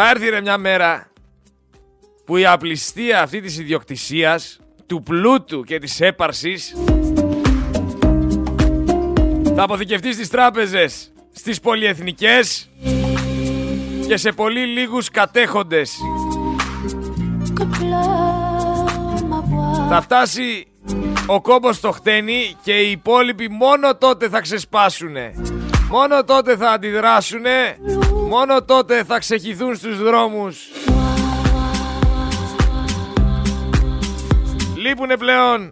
Θα έρθει ρε μια μέρα που η απληστία αυτή της ιδιοκτησίας, του πλούτου και της έπαρσης θα αποθηκευτεί στις τράπεζες, στις πολυεθνικές και σε πολύ λίγους κατέχοντες. Θα φτάσει ο κόμπος στο χτένι και οι υπόλοιποι μόνο τότε θα ξεσπάσουνε. Μόνο τότε θα αντιδράσουνε, μόνο τότε θα ξεχυθούν στους δρόμους. Λείπουνε πλέον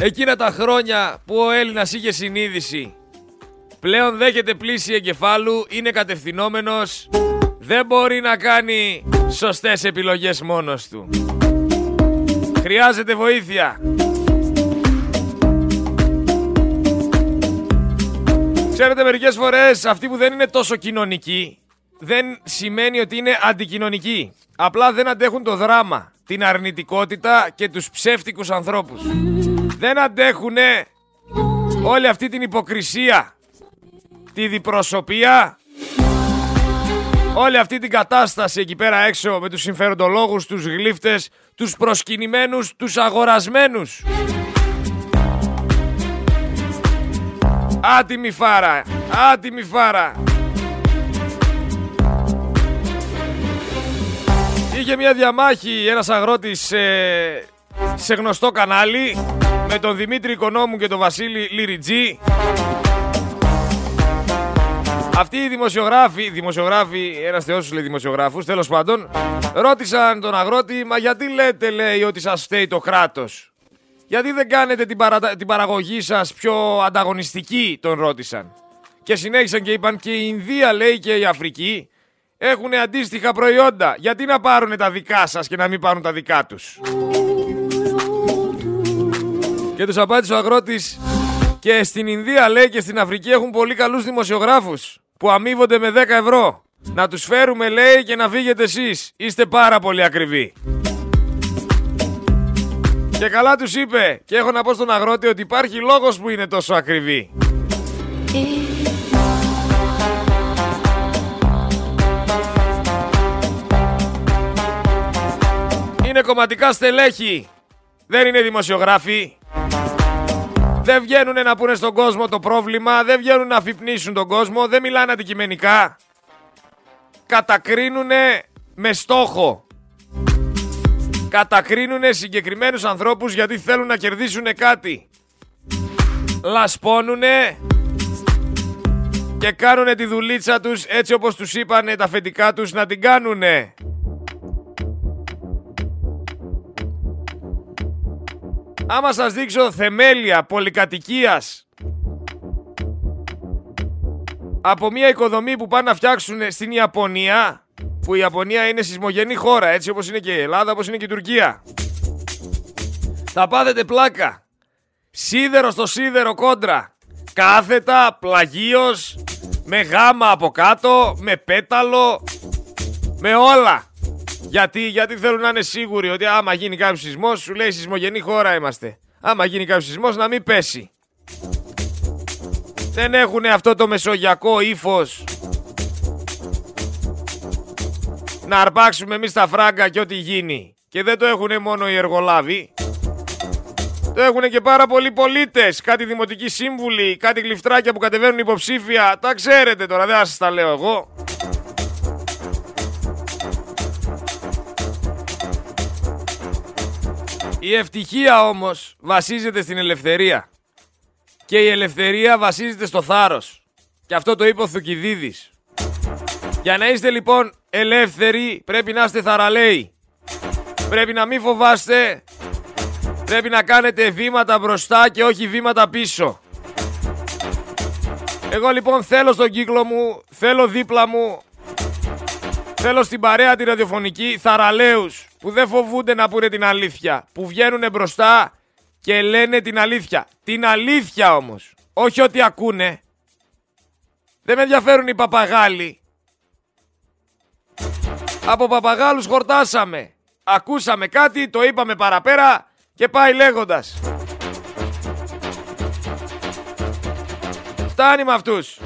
εκείνα τα χρόνια που ο Έλληνας είχε συνείδηση. Πλέον δέχεται πλήση εγκεφάλου, είναι κατευθυνόμενος, δεν μπορεί να κάνει σωστές επιλογές μόνος του. Χρειάζεται βοήθεια. Ξέρετε μερικές φορές αυτοί που δεν είναι τόσο κοινωνικοί δεν σημαίνει ότι είναι αντικοινωνικοί. Απλά δεν αντέχουν το δράμα, την αρνητικότητα και τους ψεύτικους ανθρώπους. Δεν αντέχουν όλη αυτή την υποκρισία, τη διπροσωπεία, όλη αυτή την κατάσταση εκεί πέρα έξω με τους συμφεροντολόγους, τους γλύφτες, τους προσκυνημένους, τους αγορασμένους. Άτιμη φάρα, άτιμη φάρα. Είχε μια διαμάχη ένας αγρότης σε, σε γνωστό κανάλι με τον Δημήτρη Οικονόμου και τον Βασίλη Λιριτζή. Αυτοί οι δημοσιογράφοι, δημοσιογράφοι, ένας θεός λέει δημοσιογράφους, τέλος πάντων, ρώτησαν τον αγρότη, μα γιατί λέτε, λέει, ότι σας φταίει το κράτος; Γιατί δεν κάνετε την, την παραγωγή σας πιο ανταγωνιστική, τον ρώτησαν. Και συνέχισαν και είπαν και η Ινδία, λέει, και η Αφρική έχουν αντίστοιχα προϊόντα. Γιατί να πάρουν τα δικά σας και να μην πάρουν τα δικά τους; Και τους απάντησε ο αγρότης. Και στην Ινδία λέει και στην Αφρική έχουν πολύ καλούς δημοσιογράφους που αμείβονται με 10 ευρώ. Να τους φέρουμε λέει και να φύγετε εσείς. Είστε πάρα πολύ ακριβοί. Και καλά τους είπε και έχω να πω στον αγρότη ότι υπάρχει λόγος που είναι τόσο ακριβή. Είναι κομματικά στελέχη. Δεν είναι δημοσιογράφοι. Δεν βγαίνουν να πούνε στον κόσμο το πρόβλημα, δεν βγαίνουν να αφυπνίσουν τον κόσμο, δεν μιλάνε αντικειμενικά. Κατακρίνουν με στόχο. Κατακρίνουν συγκεκριμένους ανθρώπους γιατί θέλουν να κερδίσουν κάτι. Λασπώνουνε και κάνουνε τη δουλίτσα τους έτσι όπως τους είπανε τα αφεντικά τους να την κάνουνε. Άμα σας δείξω θεμέλια πολυκατοικίας από μια οικοδομή που πάνε να φτιάξουν στην Ιαπωνία που η Ιαπωνία είναι σεισμογενή χώρα έτσι όπως είναι και η Ελλάδα, όπως είναι και η Τουρκία θα πάθετε πλάκα σίδερο στο σίδερο κόντρα κάθετα, πλαγίος με γάμα από κάτω, με πέταλο με όλα γιατί, γιατί θέλουν να είναι σίγουροι ότι άμα γίνει κάποιος σεισμός, σου λέει σεισμογενή χώρα είμαστε. Άμα γίνει κάποιος σεισμός, να μην πέσει. Δεν έχουν αυτό το μεσογειακό ύφος. Να αρπάξουμε εμείς τα φράγκα και ό,τι γίνει. Και δεν το έχουν μόνο οι εργολάβοι. Το έχουν και πάρα πολλοί πολίτες. Κάτι δημοτικοί σύμβουλοι, κάτι γλυφτράκια που κατεβαίνουν υποψήφια. Τα ξέρετε τώρα, δεν σας τα λέω εγώ. Η ευτυχία όμως βασίζεται στην ελευθερία. Και η ελευθερία βασίζεται στο θάρρος. Και αυτό το είπε ο Θουκυδίδης. Για να είστε λοιπόν ελεύθεροι πρέπει να είστε θαραλέοι. Πρέπει να μην φοβάστε. Πρέπει να κάνετε βήματα μπροστά και όχι βήματα πίσω. Εγώ λοιπόν θέλω στον κύκλο μου, θέλω δίπλα μου, θέλω στην παρέα τη ραδιοφωνική θαραλέους που δεν φοβούνται να πούνε την αλήθεια, που βγαίνουν μπροστά και λένε την αλήθεια. Την αλήθεια όμως, όχι ό,τι ακούνε. Δεν με ενδιαφέρουν οι παπαγάλοι. Από παπαγάλους χορτάσαμε. Ακούσαμε κάτι, το είπαμε παραπέρα και πάει λέγοντας. Φτάνει με αυτούς.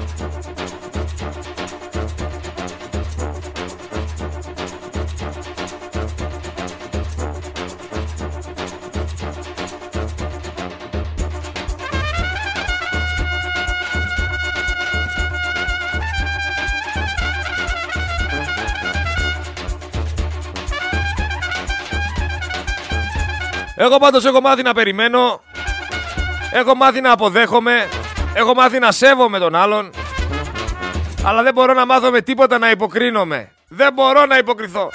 Εγώ πάντως έχω μάθει να περιμένω. Έχω μάθει να αποδέχομαι. Έχω μάθει να σέβομαι τον άλλον. Αλλά δεν μπορώ να μάθω με τίποτα να υποκρίνομαι. Δεν μπορώ να υποκριθώ.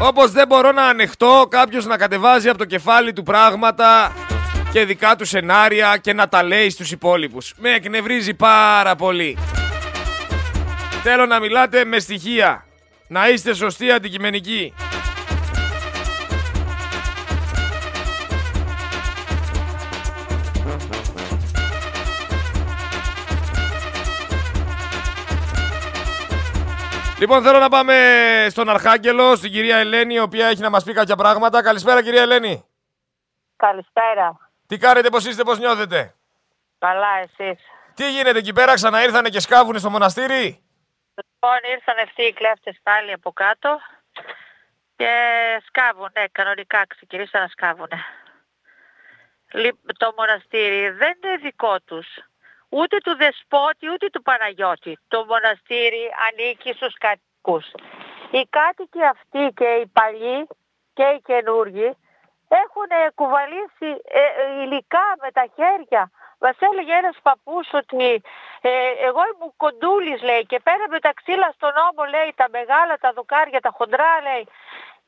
Όπως δεν μπορώ να ανεχτώ κάποιος να κατεβάζει από το κεφάλι του πράγματα και δικά του σενάρια και να τα λέει στους υπόλοιπους. Με εκνευρίζει πάρα πολύ. Θέλω να μιλάτε με στοιχεία. Να είστε σωστοί αντικειμενικοί. Λοιπόν, θέλω να πάμε στον Αρχάγγελο, στην κυρία Ελένη, η οποία έχει να μας πει κάποια πράγματα. Καλησπέρα, κυρία Ελένη. Καλησπέρα. Τι κάνετε, πώς είστε, πώς νιώθετε; Καλά, εσείς. Τι γίνεται εκεί πέρα, ξαναήρθανε και σκάβουνε στο μοναστήρι; Λοιπόν, ήρθαν αυτοί οι κλέφτες πάλι από κάτω και σκάβουνε, ναι, κανονικά ξεκινήσαν να σκάβουνε. Το μοναστήρι δεν είναι δικό τους ούτε του Δεσπότη ούτε του Παναγιώτη. Το μοναστήρι ανήκει στους κατοίκους. Οι κάτοικοι αυτοί και οι παλιοί και οι καινούργοι έχουν κουβαλήσει ε, ε, υλικά με τα χέρια. Μας έλεγε ένας παππούς ότι ε, εγώ ήμουν κοντούλης, λέει, και πέραμε τα ξύλα στον ώμο, λέει, τα μεγάλα, τα δοκάρια, τα χοντρά, λέει,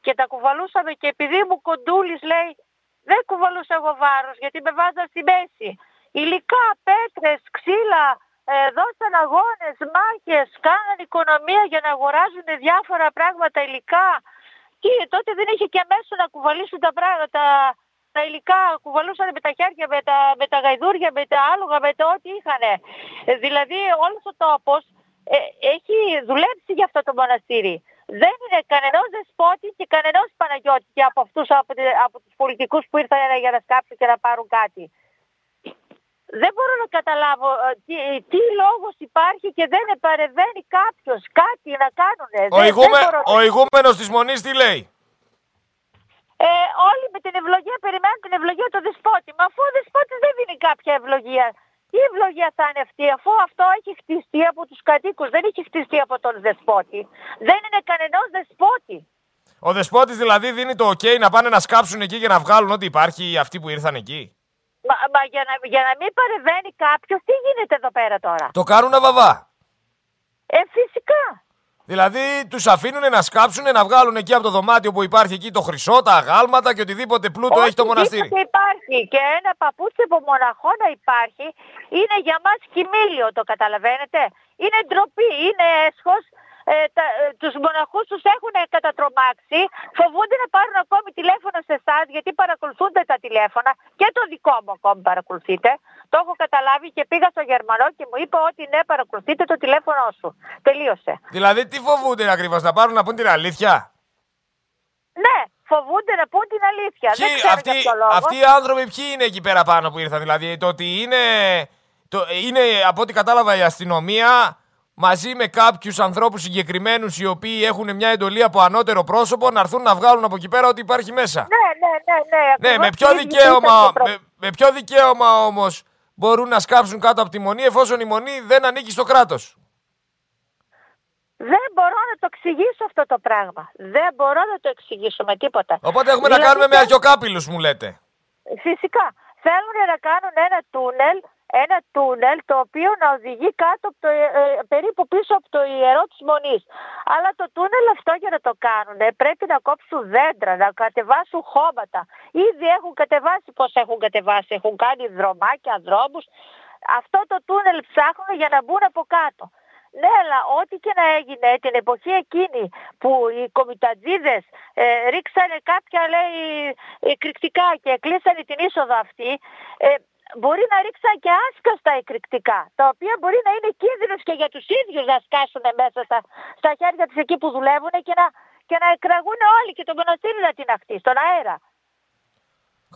και τα κουβαλούσαμε και επειδή ήμουν κοντούλης, λέει, δεν κουβαλούσα εγώ βάρος γιατί με βάζα στη μέση υλικά, πέτρες, ξύλα, ε, δώσαν αγώνες, μάχες, κάναν οικονομία για να αγοράζουν διάφορα πράγματα υλικά και τότε δεν είχε και μέσο να κουβαλήσουν τα πράγματα, τα υλικά, κουβαλούσαν με τα χέρια, με τα, με τα γαϊδούρια, με τα άλογα, με το ό,τι είχαν. Ε, δηλαδή όλος ο τόπος ε, έχει δουλέψει για αυτό το μοναστήρι. Δεν είναι κανενός δεσπότη και κανενός Παναγιώτης και από αυτούς από, από τους πολιτικούς που ήρθαν για να σκάψουν και να πάρουν κάτι δεν μπορώ να καταλάβω ε, τι, τι λόγος υπάρχει και δεν παρεμβαίνει κάποιος κάτι να κάνουν. Ο, ηγούμε, ο ηγούμενος της Μονής τι λέει; Ε, όλοι με την ευλογία περιμένουν την ευλογία του δεσπότη. Μα αφού ο δεσπότης δεν δίνει κάποια ευλογία. Τι ευλογία θα είναι αυτή, αφού αυτό έχει χτιστεί από τους κατοίκους, δεν έχει χτιστεί από τον δεσπότη. Δεν είναι κανενός δεσπότη. Ο δεσπότης δηλαδή δίνει το ok να πάνε να σκάψουν εκεί και να βγάλουν ό,τι υπάρχει αυτοί που ήρθαν εκεί; Μα, μα για, να, για να μην παρεμβαίνει κάποιος, τι γίνεται εδώ πέρα τώρα; Το κάνουν βαβά. Ε, φυσικά. Δηλαδή τους αφήνουν να σκάψουν, να βγάλουν εκεί από το δωμάτιο που υπάρχει εκεί το χρυσό, τα αγάλματα και οτιδήποτε πλούτο έχει το μοναστήρι. υπάρχει και ένα παπούτσι από μοναχό να υπάρχει είναι για μας κοιμήλιο, το καταλαβαίνετε. Είναι ντροπή, είναι έσχος ε, τα, ε, τους μοναχούς τους έχουν κατατρομάξει, φοβούνται να πάρουν ακόμη τηλέφωνο σε εσάς γιατί παρακολουθούνται τα τηλέφωνα και το δικό μου ακόμη παρακολουθείτε. Το έχω καταλάβει και πήγα στο Γερμανό και μου είπε ότι ναι παρακολουθείτε το τηλέφωνο σου. Τελείωσε. Δηλαδή τι φοβούνται ακριβώς να πάρουν να πούν την αλήθεια; Ναι, φοβούνται να πούν την αλήθεια. Ποιοι, Δεν ξέρω αυτοί, λόγο. αυτοί οι άνθρωποι ποιοι είναι εκεί πέρα πάνω που ήρθαν. Δηλαδή το ότι είναι, το, είναι από ό,τι κατάλαβα η αστυνομία μαζί με κάποιους ανθρώπους συγκεκριμένους οι οποίοι έχουν μια εντολή από ανώτερο πρόσωπο να έρθουν να βγάλουν από εκεί πέρα ό,τι υπάρχει μέσα. Ναι, ναι, ναι. Ναι, ναι με ποιο δικαίωμα, με, με ποιο δικαίωμα όμως μπορούν να σκάψουν κάτω από τη μονή εφόσον η μονή δεν ανήκει στο κράτος; Δεν μπορώ να το εξηγήσω αυτό το πράγμα. Δεν μπορώ να το εξηγήσω με τίποτα. Οπότε έχουμε να δηλαδή κάνουμε με αρχιοκάπηλους μου λέτε. Φυσικά. Θέλουν να κάνουν ένα τούνελ ένα τούνελ το οποίο να οδηγεί κάτω από το, ε, ε, περίπου πίσω από το ιερό της Μονής. Αλλά το τούνελ αυτό για να το κάνουν πρέπει να κόψουν δέντρα, να κατεβάσουν χώματα. Ήδη έχουν κατεβάσει πώς έχουν κατεβάσει, έχουν κάνει δρομάκια, δρόμους. Αυτό το τούνελ ψάχνουν για να μπουν από κάτω. Ναι, αλλά ό,τι και να έγινε την εποχή εκείνη που οι κομιτατζίδες ε, ρίξανε κάποια λέει εκρηκτικά και κλείσανε την είσοδο αυτή, ε, μπορεί να ρίξαν και άσκαστα εκρηκτικά, τα οποία μπορεί να είναι κίνδυνος και για τους ίδιους να σκάσουν μέσα στα, στα χέρια της εκεί που δουλεύουν και να, και να εκραγούν όλοι και το μοναστήρι να την αχτεί στον αέρα.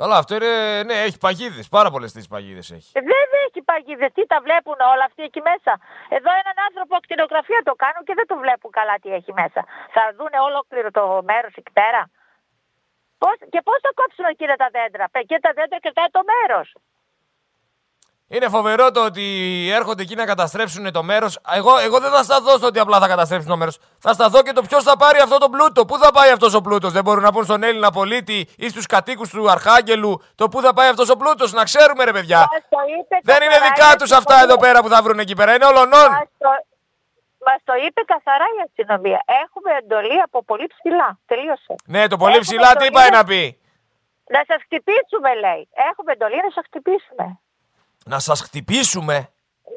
Καλά, αυτό είναι, ναι, έχει παγίδες. Πάρα πολλές τι παγίδες έχει. Ε, βέβαια έχει παγίδες. Τι τα βλέπουν όλα αυτοί εκεί μέσα. Εδώ έναν άνθρωπο ακτινογραφία το κάνουν και δεν το βλέπουν καλά τι έχει μέσα. Θα δουν ολόκληρο το μέρος εκεί πέρα. Πώς, και πώς θα κόψουν εκεί τα δέντρα. Και τα δέντρα κρατάει το μέρος. Είναι φοβερό το ότι έρχονται εκεί να καταστρέψουν το μέρος. Εγώ, εγώ δεν θα σταθώ στο ότι απλά θα καταστρέψουν το μέρος. Θα σταθώ και το ποιος θα πάρει αυτό το πλούτο. Πού θα πάει αυτός ο πλούτος; Δεν μπορούν να πούν στον Έλληνα πολίτη ή στους κατοίκους του Αρχάγγελου το πού θα πάει αυτός ο πλούτος. Να ξέρουμε, ρε παιδιά. Μας το είπε Δεν είναι καθαρά δικά η τους αυτά αστυνομία. εδώ πέρα που θα βρουν εκεί πέρα. Είναι ολονών. Μας το, μας το είπε καθαρά η αστυνομία. Έχουμε εντολή από πολύ ψηλά. Τελείωσε. Ναι, το πολύ Έχουμε ψηλά τι εντολή πάει να- να πει; Να σας χτυπήσουμε λέει. Έχουμε εντολή να σας χτυπήσουμε. Να σας χτυπήσουμε.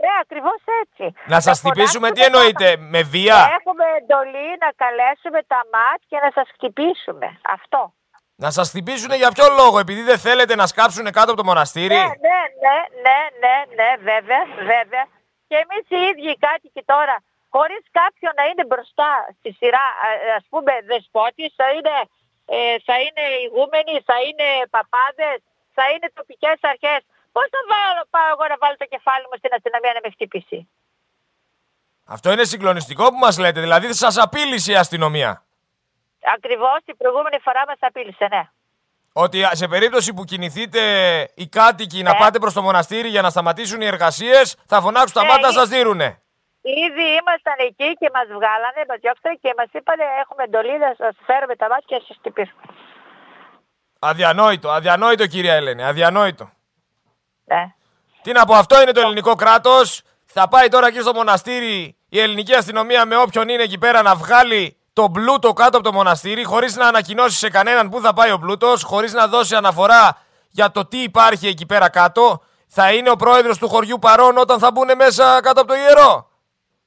Ναι, ακριβώς έτσι. Να σας φωνάξουμε χτυπήσουμε, τι τα- εννοείτε, με βία; Έχουμε εντολή να καλέσουμε τα ΜΑΤ και να σας χτυπήσουμε. Αυτό. Να σας χτυπήσουν για ποιο λόγο, επειδή δεν θέλετε να σκάψουν κάτω από το μοναστήρι; Ναι, ναι, ναι, ναι, ναι, ναι, βέβαια, βέβαια. Και εμείς οι ίδιοι οι κάτοικοι τώρα, χωρίς κάποιον να είναι μπροστά στη σειρά, α- ας πούμε, δεσπότης, θα είναι, ε, θα είναι ηγούμενοι, θα είναι παπάδες, θα είναι τοπικές αρχές. Πώς θα βάλω, πάω εγώ να βάλω το κεφάλι μου στην αστυνομία να με χτυπήσει; Αυτό είναι συγκλονιστικό που μας λέτε. Δηλαδή σας απείλησε η αστυνομία. Ακριβώς την προηγούμενη φορά μας απείλησε, ναι. Ότι α, σε περίπτωση που κινηθείτε οι κάτοικοι να Ναι. πάτε προς το μοναστήρι για να σταματήσουν οι εργασίες, θα φωνάξουν τα Ναι, μάτια, ή- σας δίνουνε. Ήδη ήμασταν εκεί και μας βγάλανε, μας διώξανε και μας είπανε έχουμε εντολή να σας φέρουμε τα μάτια και να σας χτυπήσουμε. Αδιανόητο, αδιανόητο κυρία Ελένη, αδιανόητο. Ναι. Τι να πω, αυτό είναι το ελληνικό κράτος. Θα πάει τώρα εκεί στο μοναστήρι η ελληνική αστυνομία με όποιον είναι εκεί πέρα να βγάλει το πλούτο κάτω από το μοναστήρι, χωρίς να ανακοινώσει σε κανέναν πού θα πάει ο πλούτος, χωρίς να δώσει αναφορά για το τι υπάρχει εκεί πέρα κάτω. Θα είναι ο πρόεδρος του χωριού παρόν όταν θα μπουν μέσα κάτω από το ιερό;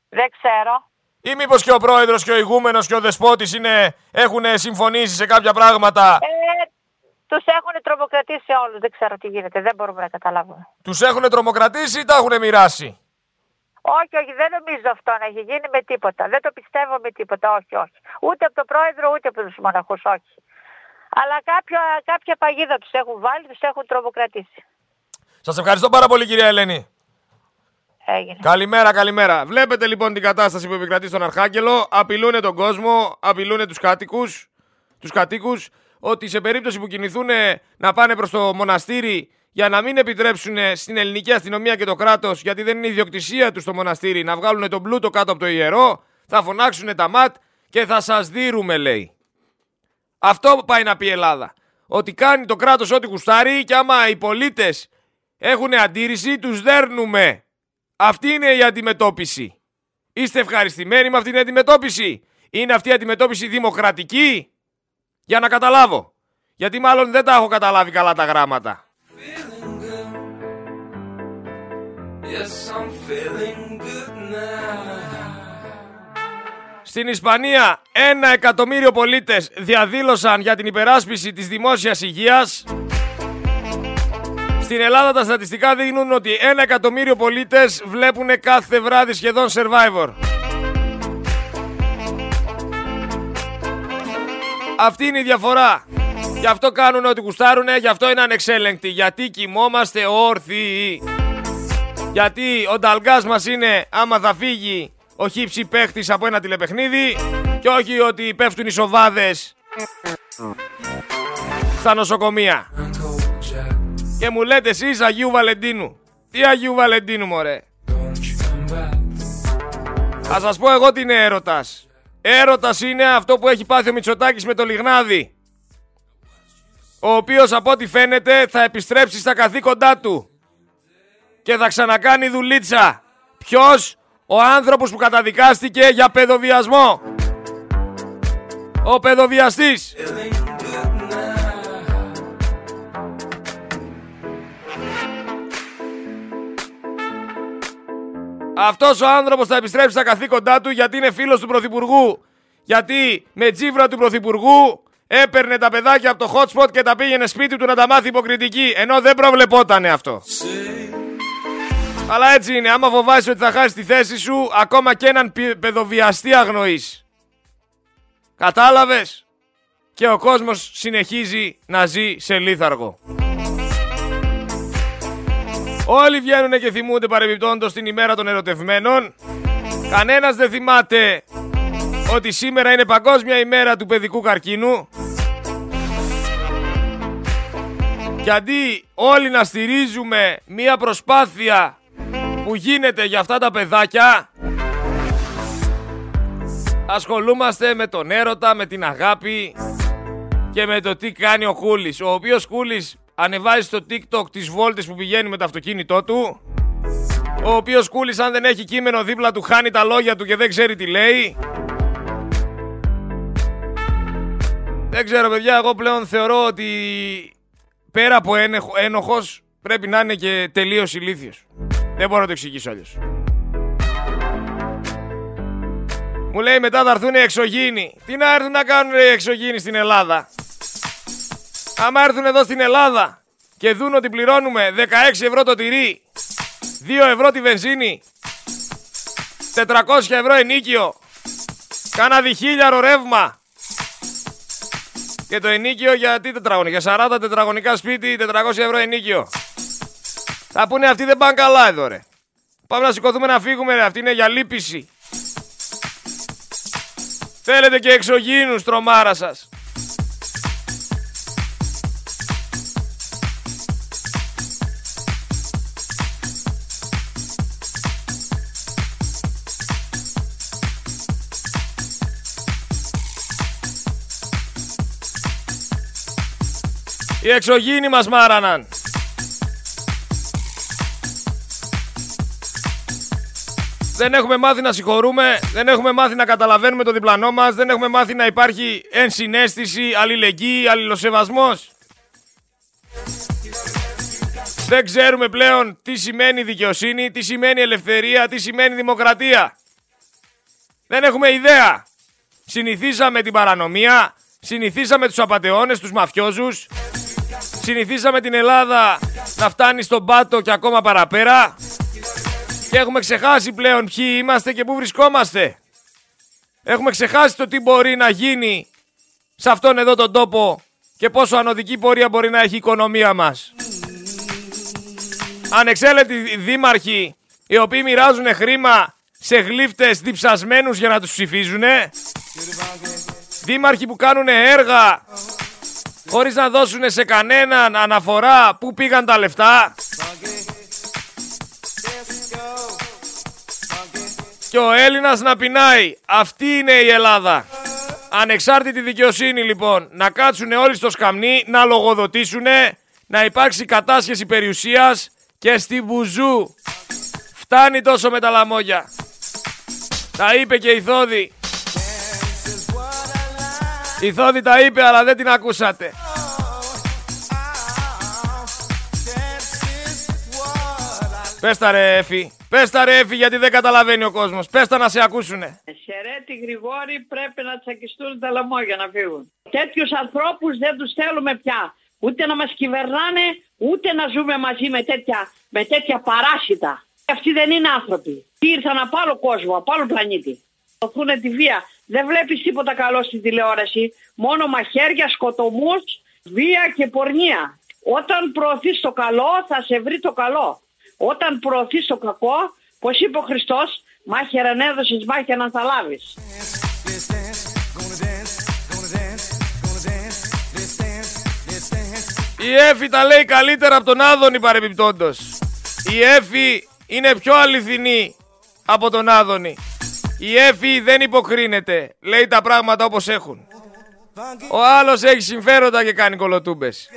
Δεν ξέρω. Ή μήπως και ο πρόεδρος και ο ηγούμενος και ο δεσπότης έχουν συμφωνήσει σε κάποια πράγματα; Ε, τους έχουν τρομοκρατήσει όλους. Δεν ξέρω τι γίνεται. Δεν μπορούμε να καταλάβουμε. Τους έχουν τρομοκρατήσει ή τα έχουν μοιράσει; Όχι, όχι, δεν νομίζω αυτό να έχει γίνει με τίποτα. Δεν το πιστεύω με τίποτα. Όχι, όχι. Ούτε από τον πρόεδρο, ούτε από τους μοναχούς, όχι. Αλλά κάποια, κάποια παγίδα τους έχουν βάλει, τους έχουν τρομοκρατήσει. Σας ευχαριστώ πάρα πολύ, κυρία Ελένη. Έγινε. Καλημέρα, καλημέρα. Βλέπετε λοιπόν την κατάσταση που επικρατεί στον Αρχάγγελο. Απειλούν τον κόσμο, απειλούν τους κάτοικους, τους κατοίκους, ότι σε περίπτωση που κινηθούν να πάνε προς το μοναστήρι για να μην επιτρέψουν στην ελληνική αστυνομία και το κράτος, γιατί δεν είναι ιδιοκτησία τους στο μοναστήρι, να βγάλουν τον πλούτο κάτω από το ιερό, θα φωνάξουν τα ματ και θα σας δίρουμε, λέει. Αυτό πάει να πει η Ελλάδα. Ότι κάνει το κράτος ό,τι κουστάρει και άμα οι πολίτες έχουν αντίρρηση, τους δέρνουμε. Αυτή είναι η αντιμετώπιση. Είστε ευχαριστημένοι με αυτή την αντιμετώπιση; Είναι αυτή η αντιμετώπιση δημοκρατική; Για να καταλάβω. Γιατί μάλλον δεν τα έχω καταλάβει καλά τα γράμματα. feeling good. Yes, I'm feeling good now. Στην Ισπανία ένα εκατομμύριο πολίτες διαδήλωσαν για την υπεράσπιση της δημόσιας υγείας. Στην Ελλάδα τα στατιστικά δείχνουν ότι ένα εκατομμύριο πολίτες βλέπουν κάθε βράδυ σχεδόν Survivor. Αυτή είναι η διαφορά. Γι' αυτό κάνουν ό,τι κουστάρουνε, γι' αυτό είναι ανεξέλεγκτοι. Γιατί κοιμόμαστε όρθιοι. Γιατί ο νταλγκάς μας είναι άμα θα φύγει ο χύψη παίχτης από ένα τηλεπαιχνίδι και όχι ότι πέφτουν οι σοβάδες στα νοσοκομεία. Uncle Jack, Και μου λέτε εσείς Αγίου Βαλεντίνου. Τι Αγίου Βαλεντίνου μωρέ; don't you come back. Θα σας πω εγώ τι είναι έρωτας. Έρωτας είναι αυτό που έχει πάθει ο Μητσοτάκης με το Λιγνάδι. Ο οποίος από ό,τι φαίνεται θα επιστρέψει στα καθήκοντά του. Και θα ξανακάνει δουλίτσα. Ποιος; Ο άνθρωπος που καταδικάστηκε για παιδοβιασμό. Ο παιδοβιαστής. Αυτός ο άνθρωπος θα επιστρέψει στα καθήκοντά του γιατί είναι φίλος του Πρωθυπουργού. Γιατί με τζίβρα του Πρωθυπουργού έπαιρνε τα παιδάκια από το hot spot και τα πήγαινε σπίτι του να τα μάθει υποκριτική. Ενώ δεν προβλεπότανε αυτό. Say, Αλλά έτσι είναι. Άμα φοβάσαι ότι θα χάσεις τη θέση σου, ακόμα και έναν πι- παιδοβιαστή αγνοείς. Κατάλαβες; Και ο κόσμος συνεχίζει να ζει σε λίθαργο. Όλοι βγαίνουν και θυμούνται παρεμπιπτόντως την ημέρα των ερωτευμένων. Κανένας δεν θυμάται ότι σήμερα είναι παγκόσμια ημέρα του παιδικού καρκίνου. Και αντί όλοι να στηρίζουμε μία προσπάθεια που γίνεται για αυτά τα παιδάκια, ασχολούμαστε με τον έρωτα, με την αγάπη και με το τι κάνει ο Κούλης. Ο οποίος Κούλης ανεβάζει στο TikTok τις βόλτες που πηγαίνει με το αυτοκίνητό του. Ο οποίος Κούλης αν δεν έχει κείμενο δίπλα του χάνει τα λόγια του και δεν ξέρει τι λέει. Δεν ξέρω παιδιά, εγώ πλέον θεωρώ ότι πέρα από ένοχο, ένοχος πρέπει να είναι και τελείως ηλίθιος. Δεν μπορώ να το εξηγήσω αλλιώς. Μου λέει μετά θα έρθουν οι εξωγήινοι. Τι να έρθουν να κάνουν οι εξωγήινοι στην Ελλάδα; Άμα έρθουν εδώ στην Ελλάδα και δουν ότι πληρώνουμε 16 ευρώ το τυρί, 2 ευρώ τη βενζίνη, 400 ευρώ ενίκιο, κάνα διχίλιαρο ρεύμα και το ενίκιο για τι τετραγωνικά, για 40 τετραγωνικά σπίτι, 400 ευρώ ενίκιο. Θα πούνε αυτοί δεν πάνε καλά εδώ ρε. Πάμε να σηκωθούμε να φύγουμε ρε, αυτή είναι για λύπηση. Θέλετε και εξωγήινους τρομάρα σας. Οι εξωγήινοι μας μάραναν. Δεν έχουμε μάθει να συγχωρούμε, δεν έχουμε μάθει να καταλαβαίνουμε το διπλανό μας, δεν έχουμε μάθει να υπάρχει ενσυναίσθηση, αλληλεγγύη, αλληλοσεβασμός. Δεν ξέρουμε πλέον τι σημαίνει δικαιοσύνη, τι σημαίνει ελευθερία, τι σημαίνει δημοκρατία. Δεν έχουμε ιδέα. Συνηθίσαμε την παρανομία, συνηθίσαμε τους απατεώνες, τους μαφιόζους, συνηθίσαμε την Ελλάδα να φτάνει στον πάτο και ακόμα παραπέρα και έχουμε ξεχάσει πλέον ποιοι είμαστε και πού βρισκόμαστε. Έχουμε ξεχάσει το τι μπορεί να γίνει σε αυτόν εδώ τον τόπο και πόσο ανωδική πορεία μπορεί να έχει η οικονομία μας. Ανεξέλετοι δήμαρχοι οι οποίοι μοιράζουν χρήμα σε γλύφτες διψασμένους για να τους ψηφίζουν. Δήμαρχοι που κάνουν έργα χωρίς να δώσουν σε κανέναν αναφορά πού πήγαν τα λεφτά. Και ο Έλληνας να πεινάει. Αυτή είναι η Ελλάδα. Ανεξάρτητη δικαιοσύνη λοιπόν. Να κάτσουν όλοι στο σκαμνί, να λογοδοτήσουν, να υπάρξει κατάσχεση περιουσίας και στη Μπουζού. Φτάνει τόσο με τα λαμόγια. Τα είπε και η Θόδη. Η Θόδη τα είπε αλλά δεν την ακούσατε. Πες τα ρε Εφη. Πες τα ρε Εφη γιατί δεν καταλαβαίνει ο κόσμος. Πες τα να σε ακούσουνε. Χαιρέτη Γρηγόρη πρέπει να τσακιστούν τα λαμόγια να φύγουν. Τέτοιους ανθρώπους δεν τους θέλουμε πια. Ούτε να μας κυβερνάνε, ούτε να ζούμε μαζί με τέτοια, με τέτοια παράσιτα. Αυτοί δεν είναι άνθρωποι. Ήρθαν από άλλο κόσμο, από άλλο πλανήτη. Οθούν τη βία. Δεν βλέπεις τίποτα καλό στην τηλεόραση. Μόνο μαχαίρια, σκοτωμούς, βία και πορνεία. Όταν προωθείς το καλό θα σε βρει το καλό. Όταν προωθείς το κακό, πως είπε ο Χριστός, μάχαιραν έδωσες, μάχαιραν θα λάβεις. Η Εφη τα λέει καλύτερα από τον Άδωνη παρεμπιπτόντος. Η Εφη είναι πιο αληθινή από τον Άδωνη. Η Εφη δεν υποκρίνεται. Λέει τα πράγματα όπως έχουν. Ο άλλος έχει συμφέροντα και κάνει κολοτούμπες.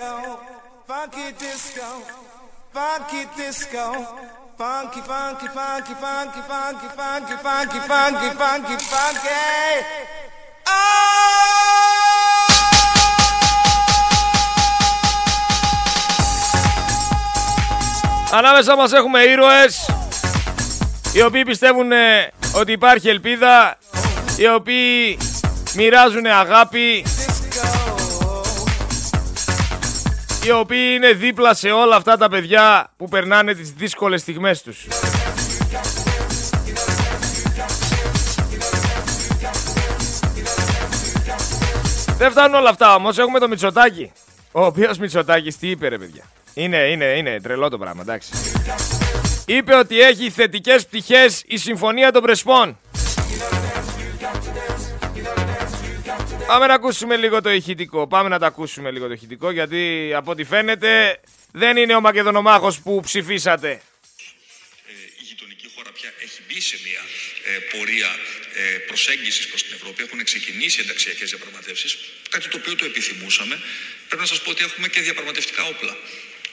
Ανάμεσα μας έχουμε ήρωες οι οποίοι πιστεύουν ε, ότι υπάρχει ελπίδα, οι οποίοι μοιράζουν αγάπη, οι οποίοι είναι δίπλα σε όλα αυτά τα παιδιά που περνάνε τις δύσκολες στιγμές τους. Δεν φτάνουν όλα αυτά όμως, έχουμε το Μητσοτάκι. Ο οποίος Μητσοτάκης τι είπε ρε παιδιά. Είναι, είναι, είναι τρελό το πράγμα, εντάξει. Είπε ότι έχει θετικές πτυχές η Συμφωνία των Πρεσπών. Πάμε να ακούσουμε λίγο το ηχητικό. Πάμε να τα ακούσουμε λίγο το ηχητικό γιατί από ό,τι φαίνεται δεν είναι ο Μακεδονομάχος που ψηφίσατε. ε, η γειτονική χώρα πια έχει μπει σε μια ε, πορεία ε, προσέγγισης προς την Ευρώπη. Έχουν ξεκινήσει ενταξιακές διαπραγματεύσεις, κάτι το οποίο το επιθυμούσαμε. Πρέπει να σας πω ότι έχουμε και διαπραγματευτικά όπλα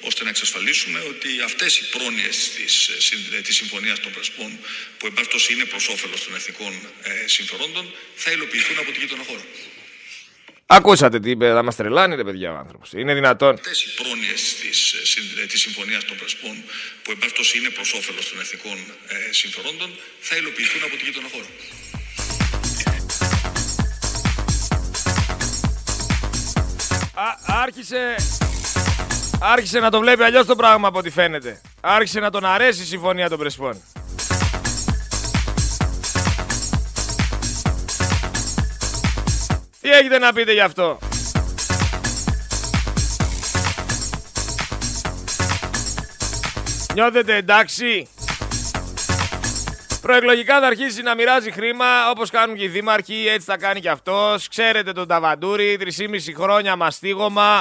ώστε να εξασφαλίσουμε ότι αυτές οι πρόνοιες της, ε, συν- ε, της Συμφωνίας των Πρεσπών, που εν πάση περιπτώσει είναι προς όφελος των εθνικών ε, συμφερόντων, θα υλοποιηθούν από την γείτονα χώρα. Ακούσατε τι είπε, θα μας τρελάνει ρε παιδιά ο άνθρωπος. Είναι δυνατόν. Αυτές οι πρόνοιες της, ε, συν- ε, της Συμφωνίας των Πρεσπών, που εν πάση περιπτώσει είναι προς όφελος των εθνικών ε, συμφερόντων, θα υλοποιηθούν από την γείτονα χώρα. Α, άρχισε... Άρχισε να το βλέπει αλλιώς το πράγμα από ό,τι φαίνεται. Άρχισε να τον αρέσει η συμφωνία των Πρεσπών. Τι έχετε να πείτε γι' αυτό; Νιώθετε εντάξει; Προεκλογικά θα αρχίσει να μοιράζει χρήμα όπως κάνουν και οι δήμαρχοι, έτσι θα κάνει και αυτός. Ξέρετε τον Ταβαντούρη, 3,5 χρόνια μαστίγωμα.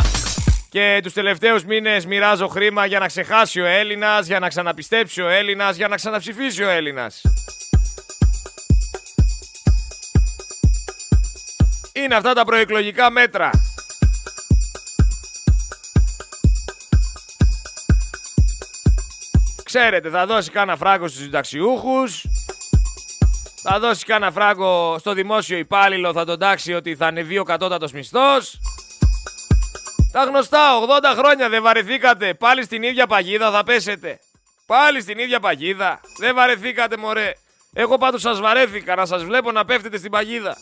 Και τους τελευταίους μήνες μοιράζω χρήμα για να ξεχάσει ο Έλληνας, για να ξαναπιστέψει ο Έλληνας, για να ξαναψηφίσει ο Έλληνας. Είναι αυτά τα προεκλογικά μέτρα. Ξέρετε, θα δώσει κάνα φράγκο στους συνταξιούχους, θα δώσει κάνα φράγκο στο δημόσιο υπάλληλο, θα τον τάξει ότι θα ανεβεί ο κατώτατος μισθός. Τα γνωστά, 80 χρόνια δεν βαρεθήκατε, πάλι στην ίδια παγίδα θα πέσετε. Πάλι στην ίδια παγίδα, δεν βαρεθήκατε μωρέ. Εγώ πάντως σας βαρέθηκα να σας βλέπω να πέφτετε στην παγίδα.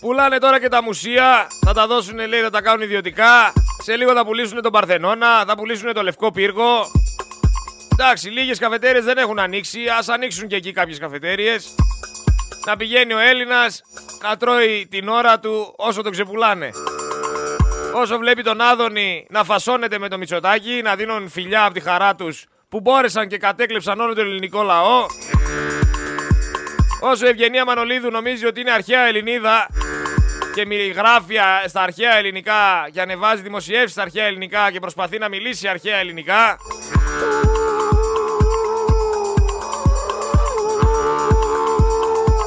Πουλάνε τώρα και τα μουσεία, θα τα δώσουν λέει, θα τα κάνουν ιδιωτικά. Σε λίγο θα πουλήσουν τον Παρθενώνα, θα πουλήσουν το Λευκό Πύργο. Εντάξει, λίγες καφετέριες δεν έχουν ανοίξει, ας ανοίξουν και εκεί κάποιες καφετέριες. Να πηγαίνει ο Έλληνας να τρώει την ώρα του όσο τον ξεπουλάνε. Όσο βλέπει τον Άδωνη να φασώνεται με το Μητσοτάκι, να δίνουν φιλιά από τη χαρά τους που μπόρεσαν και κατέκλεψαν όλο τον ελληνικό λαό. Όσο η Ευγενία Μανολίδου νομίζει ότι είναι αρχαία Ελληνίδα και μι- γράφει α, στα αρχαία ελληνικά και ανεβάζει δημοσιεύσεις στα αρχαία ελληνικά και προσπαθεί να μιλήσει αρχαία ελληνικά.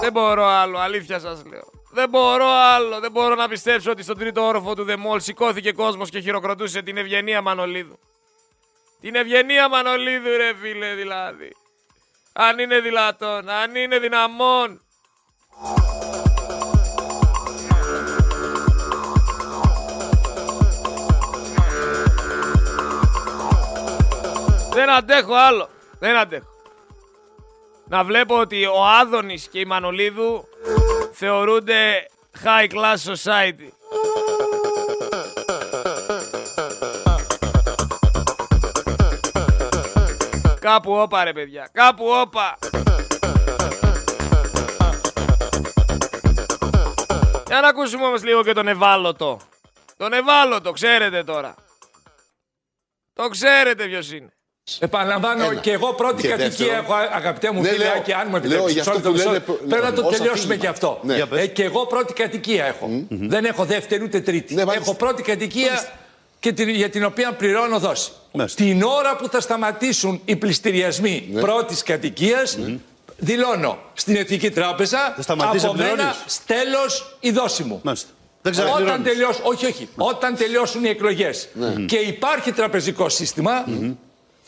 Δεν μπορώ άλλο, αλήθεια σας λέω. Δεν μπορώ άλλο, δεν μπορώ να πιστέψω ότι στον τρίτο όροφο του Δεμόλ σηκώθηκε κόσμος και χειροκροτούσε την Ευγενία Μανολίδου. Την Ευγενία Μανολίδου ρε φίλε δηλαδή. Αν είναι δυνατόν, αν είναι δυναμόν. Δεν αντέχω άλλο. Δεν αντέχω. Να βλέπω ότι ο Άδωνης και η Μανολίδου θεωρούνται high class society. Κάπου όπα ρε παιδιά, κάπου όπα. Για να ακούσουμε όμως λίγο και τον ευάλωτο. Τον ευάλωτο, ξέρετε τώρα. Το ξέρετε ποιος είναι. Επαναλαμβάνω Ένα. και εγώ πρώτη Και κατοικία δεύτερο. έχω, αγαπητέ μου Ναι, φίλε, λέω- και αν μου λέω επιτρέψεις. για αυτό μισό που λεπτό, λένε, μισό- Πρέπει να το ως τελειώσουμε αφήγημα. και αυτό. Ναι. Για Ε, και εγώ πρώτη κατοικία έχω. Δεν έχω δεύτερη ούτε τρίτη. Ναι, μάλιστα. έχω πρώτη κατοικία και την, για την οποία πληρώνω δόση. Μάλιστα. Την ώρα που θα σταματήσουν οι πληστηριασμοί Ναι. πρώτης κατοικίας, δηλώνω στην Εθνική Τράπεζα Θα σταματήσεις από να μένα πληρώνεις; στέλος η δόση μου. Μάλιστα. Δεν Όταν ξαναπληρώνεις. τελειώσουν, όχι, όχι. Όταν τελειώσουν οι εκλογές και υπάρχει τραπεζικό σύστημα,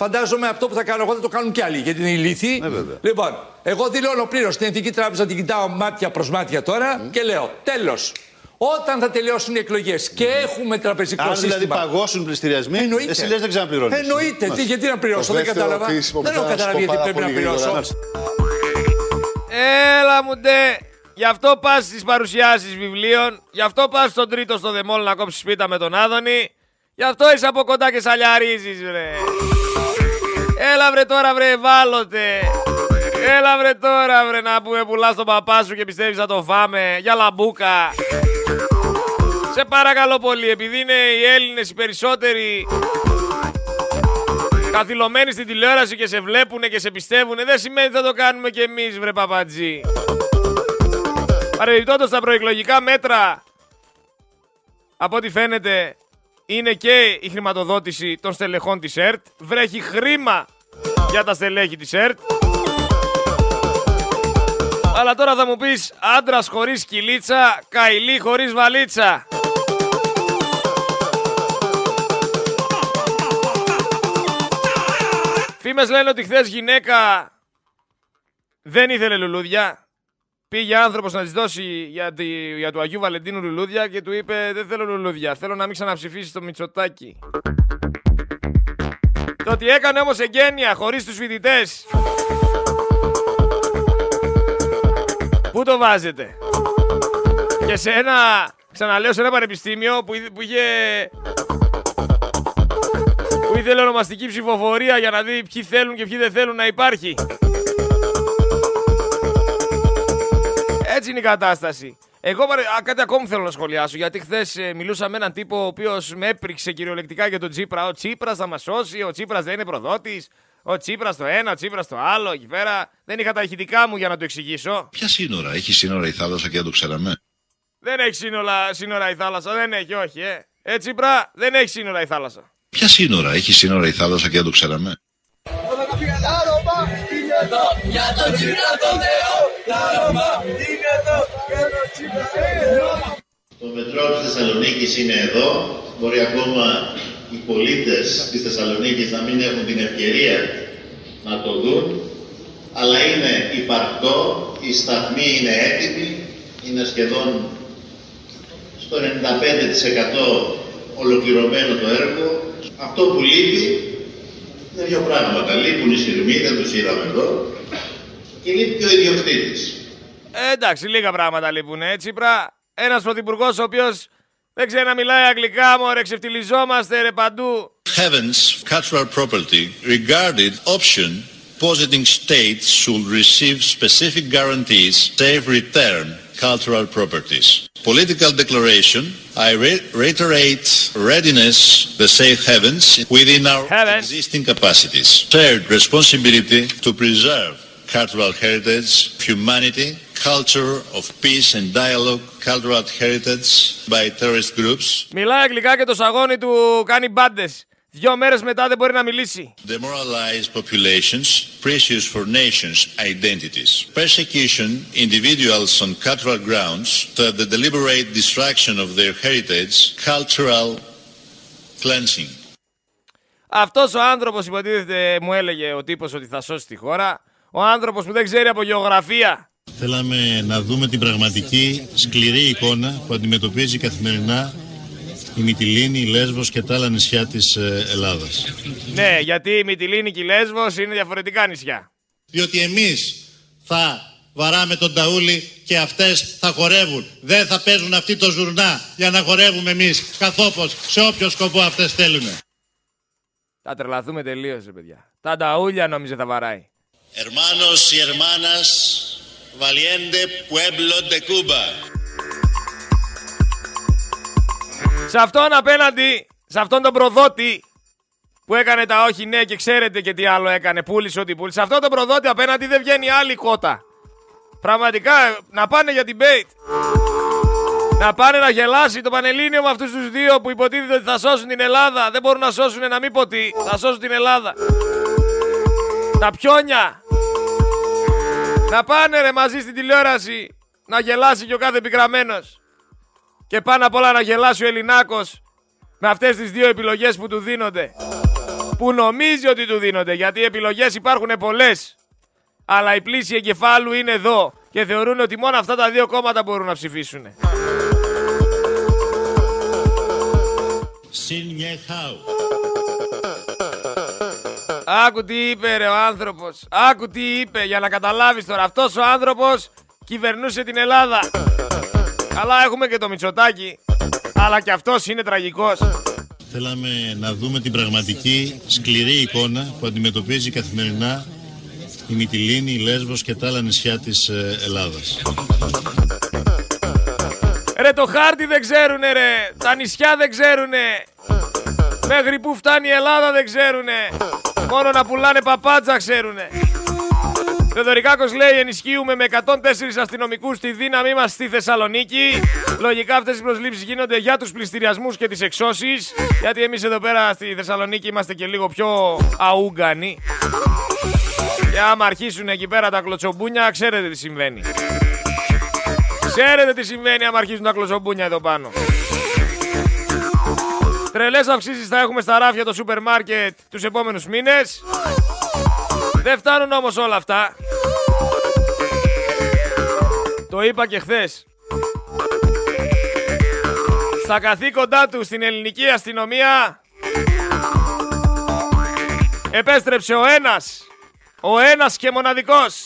φαντάζομαι αυτό που θα κάνω εγώ δεν το κάνουν κι άλλοι γιατί είναι ηλίθιοι. Ναι, βέβαια. λοιπόν, εγώ δηλώνω πλήρως στην Εθνική Τράπεζα, την κοιτάω μάτια προς μάτια τώρα και λέω τέλος. Όταν θα τελειώσουν οι εκλογές και έχουμε τραπεζικό Αν σύστημα. δηλαδή παγώσουν πληστηριασμοί, Εννοείται. εσύ λες δεν ξαναπληρώνεις. Εννοείται. Τι, γιατί να πληρώσω, Το δεν δεύτερο κατάλαβα. κρίσιμο που Δεν έχω θέλω να σου καταλάβει πω γιατί πάρα πρέπει να πολύ γρήγορα. πληρώσω. Έλα μου ντε. Γι' αυτό πας στις παρουσιάσεις βιβλίων. Γι' αυτό πας στον τρίτο στο Δεμόλ να κόψεις πίτα με τον Άδωνη. Γι' αυτό είσαι από κοντά και σαλιαρίζεις βρε. Έλα βρε τώρα βρε ευάλωτε. Έλα βρε τώρα βρε να πούμε πουλάς τον παπά σου και πιστεύεις θα το φάμε. Για λαμπούκα. Σε παρακαλώ πολύ, επειδή είναι οι Έλληνες οι περισσότεροι καθυλωμένοι στην τηλεόραση και σε βλέπουνε και σε πιστεύουνε, δεν σημαίνει ότι θα το κάνουμε κι εμείς βρε παπατζή. Παρεμπιπτόντως τα προεκλογικά μέτρα, από ό,τι φαίνεται, είναι και η χρηματοδότηση των στελεχών της ΕΡΤ. Βρέχει χρήμα για τα στελέχη της ΕΡΤ. Αλλά τώρα θα μου πεις άντρας χωρίς κυλίτσα, καηλή χωρίς βαλίτσα. Φήμες λένε ότι χθες γυναίκα δεν ήθελε λουλούδια. Πήγε άνθρωπος να της δώσει για, τη, για του Αγίου Βαλεντίνου λουλούδια και του είπε δεν θέλω λουλούδια, θέλω να μην ξαναψηφίσει το Μητσοτάκι. Το ότι έκανε όμως εγγένεια χωρίς τους φοιτητές. Πού το βάζετε; Και σε ένα, ξαναλέω, σε ένα πανεπιστήμιο που, που είχε... Που ήθελε ονομαστική ψηφοφορία για να δει ποιοι θέλουν και ποιοι δεν θέλουν να υπάρχει. Έτσι είναι η κατάσταση. Εγώ παρε- α, κάτι ακόμη θέλω να σχολιάσω. Γιατί χθες μιλούσα με έναν τύπο ο οποίος με έπριξε κυριολεκτικά για τον Τσίπρα. Ο Τσίπρας θα μας σώσει, ο Τσίπρας δεν είναι προδότης. Ο Τσίπρας το ένα, ο Τσίπρας το άλλο. Εκεί πέρα δεν είχα τα ηχητικά μου για να το εξηγήσω. Ποια σύνορα, έχει σύνορα η θάλασσα και δεν το ξέραμε; Δεν έχει σύνορα, σύνορα η θάλασσα, δεν έχει, όχι, ε. Ε, Τσίπρα, δεν έχει σύνορα η θάλασσα. Ποια σύνορα, έχει σύνορα η θάλασσα και δεν το ξέραμε; Το μετρό της Θεσσαλονίκης είναι εδώ. Μπορεί ακόμα οι πολίτες της Θεσσαλονίκης να μην έχουν την ευκαιρία να το δουν. Αλλά είναι υπαρκτό, η σταθμή είναι έτοιμη, είναι σχεδόν στο 95% ολοκληρωμένο το έργο. Αυτό που λείπει είναι δύο πράγματα. Λείπουν οι σειρμοί, δεν τους είδαμε εδώ. Και λείπει και ο ιδιοκτήτης. Ε, εντάξει, λίγα πράγματα λείπουν, ε, Τσίπρα. Ένας πρωθυπουργός ο οποίος δεν ξέρει να μιλάει αγγλικά, μωρέ, ξεφτυλιζόμαστε ρε παντού. Heavens cultural property regarded option positing states should receive specific guarantees safe return cultural properties. Political declaration, I re- reiterate readiness the safe havens within our Heavens. existing capacities. Shared responsibility to preserve cultural heritage, humanity, culture of peace and dialogue, cultural heritage by terrorist groups, Μιλάει αγγλικά και το σαγόνι του κάνει μπάντε. Δύο μέρες μετά δεν μπορεί να μιλήσει. demoralized populations, precious for nations' identities. Persecution, individuals on cultural grounds, to the deliberate destruction of their heritage, cultural cleansing. Αυτός ο άνθρωπος υποτίθεται, μου έλεγε ο τύπος ότι θα σώσει τη χώρα. Ο άνθρωπος που δεν ξέρει από γεωγραφία. Θέλαμε να δούμε την πραγματική σκληρή εικόνα που αντιμετωπίζει καθημερινά η Μυτιλίνη, η Λέσβος και τα άλλα νησιά της ε, Ελλάδας. Ναι, γιατί η Μυτιλίνη και η Λέσβος είναι διαφορετικά νησιά. Διότι εμείς θα βαράμε τον ταούλι και αυτές θα χορεύουν. Δεν θα παίζουν αυτοί το ζουρνά για να χορεύουμε εμείς καθόπως σε όποιο σκοπό αυτές θέλουν. Θα τρελαθούμε τελείως, ρε παιδιά. Τα νταούλια νόμιζε θα βαράει. Hermanos y hermanas, valiente pueblo de Cuba. Σε αυτόν απέναντι, σε αυτόν τον προδότη που έκανε τα όχι ναι και ξέρετε και τι άλλο έκανε, πούλησε ό,τι πούλησε. Σε αυτόν τον προδότη απέναντι δεν βγαίνει άλλη κότα. Πραγματικά να πάνε για debate. Να πάνε να γελάσει το Πανελλήνιο με αυτούς τους δύο που υποτίθεται ότι θα σώσουν την Ελλάδα. Δεν μπορούν να σώσουν να μην πω τι. Θα σώσουν την Ελλάδα. Τα πιόνια. Να πάνε ρε μαζί στην τηλεόραση να γελάσει και ο κάθε επικραμένος. Και πάνω απ' όλα να γελάσει ο Ελληνάκος με αυτές τις δύο επιλογές που του δίνονται. Που νομίζει ότι του δίνονται, γιατί οι επιλογές υπάρχουν πολλές. Αλλά η πλήση εγκεφάλου είναι εδώ και θεωρούν ότι μόνο αυτά τα δύο κόμματα μπορούν να ψηφίσουν. Συν Χάου. Άκου τι είπε ρε ο άνθρωπος. Άκου τι είπε για να καταλάβεις τώρα. Αυτός ο άνθρωπος κυβερνούσε την Ελλάδα. Καλά έχουμε και το Μητσοτάκι. Αλλά και αυτός είναι τραγικός. Θέλαμε να δούμε την πραγματική σκληρή εικόνα που αντιμετωπίζει καθημερινά η Μυτιλίνη, η Λέσβος και τα άλλα νησιά της ε, Ελλάδας. Ρε το χάρτη δεν ξέρουνε ρε. Τα νησιά δεν ξέρουνε. Μέχρι που φτάνει η Ελλάδα δεν ξέρουνε. Μόνο να πουλάνε παπάτσα ξέρουνε. Θεοδωρικάκος λέει ενισχύουμε με 104 αστυνομικούς τη δύναμή μας στη Θεσσαλονίκη. Λογικά αυτές οι προσλήψεις γίνονται για τους πληστηριασμούς και τις εξώσεις. Γιατί εμείς εδώ πέρα στη Θεσσαλονίκη είμαστε και λίγο πιο αούγκανοι. Και άμα αρχίσουν εκεί πέρα τα κλωτσομπούνια, ξέρετε τι συμβαίνει. Ξέρετε τι συμβαίνει άμα αρχίσουν τα κλωτσομπούνια εδώ πάνω. Τρελές αυξήσεις θα έχουμε στα ράφια το σούπερ μάρκετ τους επόμενους μήνες. Δεν φτάνουν όμως όλα αυτά. Το είπα και χθες. Στα καθήκοντά του στην ελληνική αστυνομία επέστρεψε ο ένας, ο ένας και μοναδικός.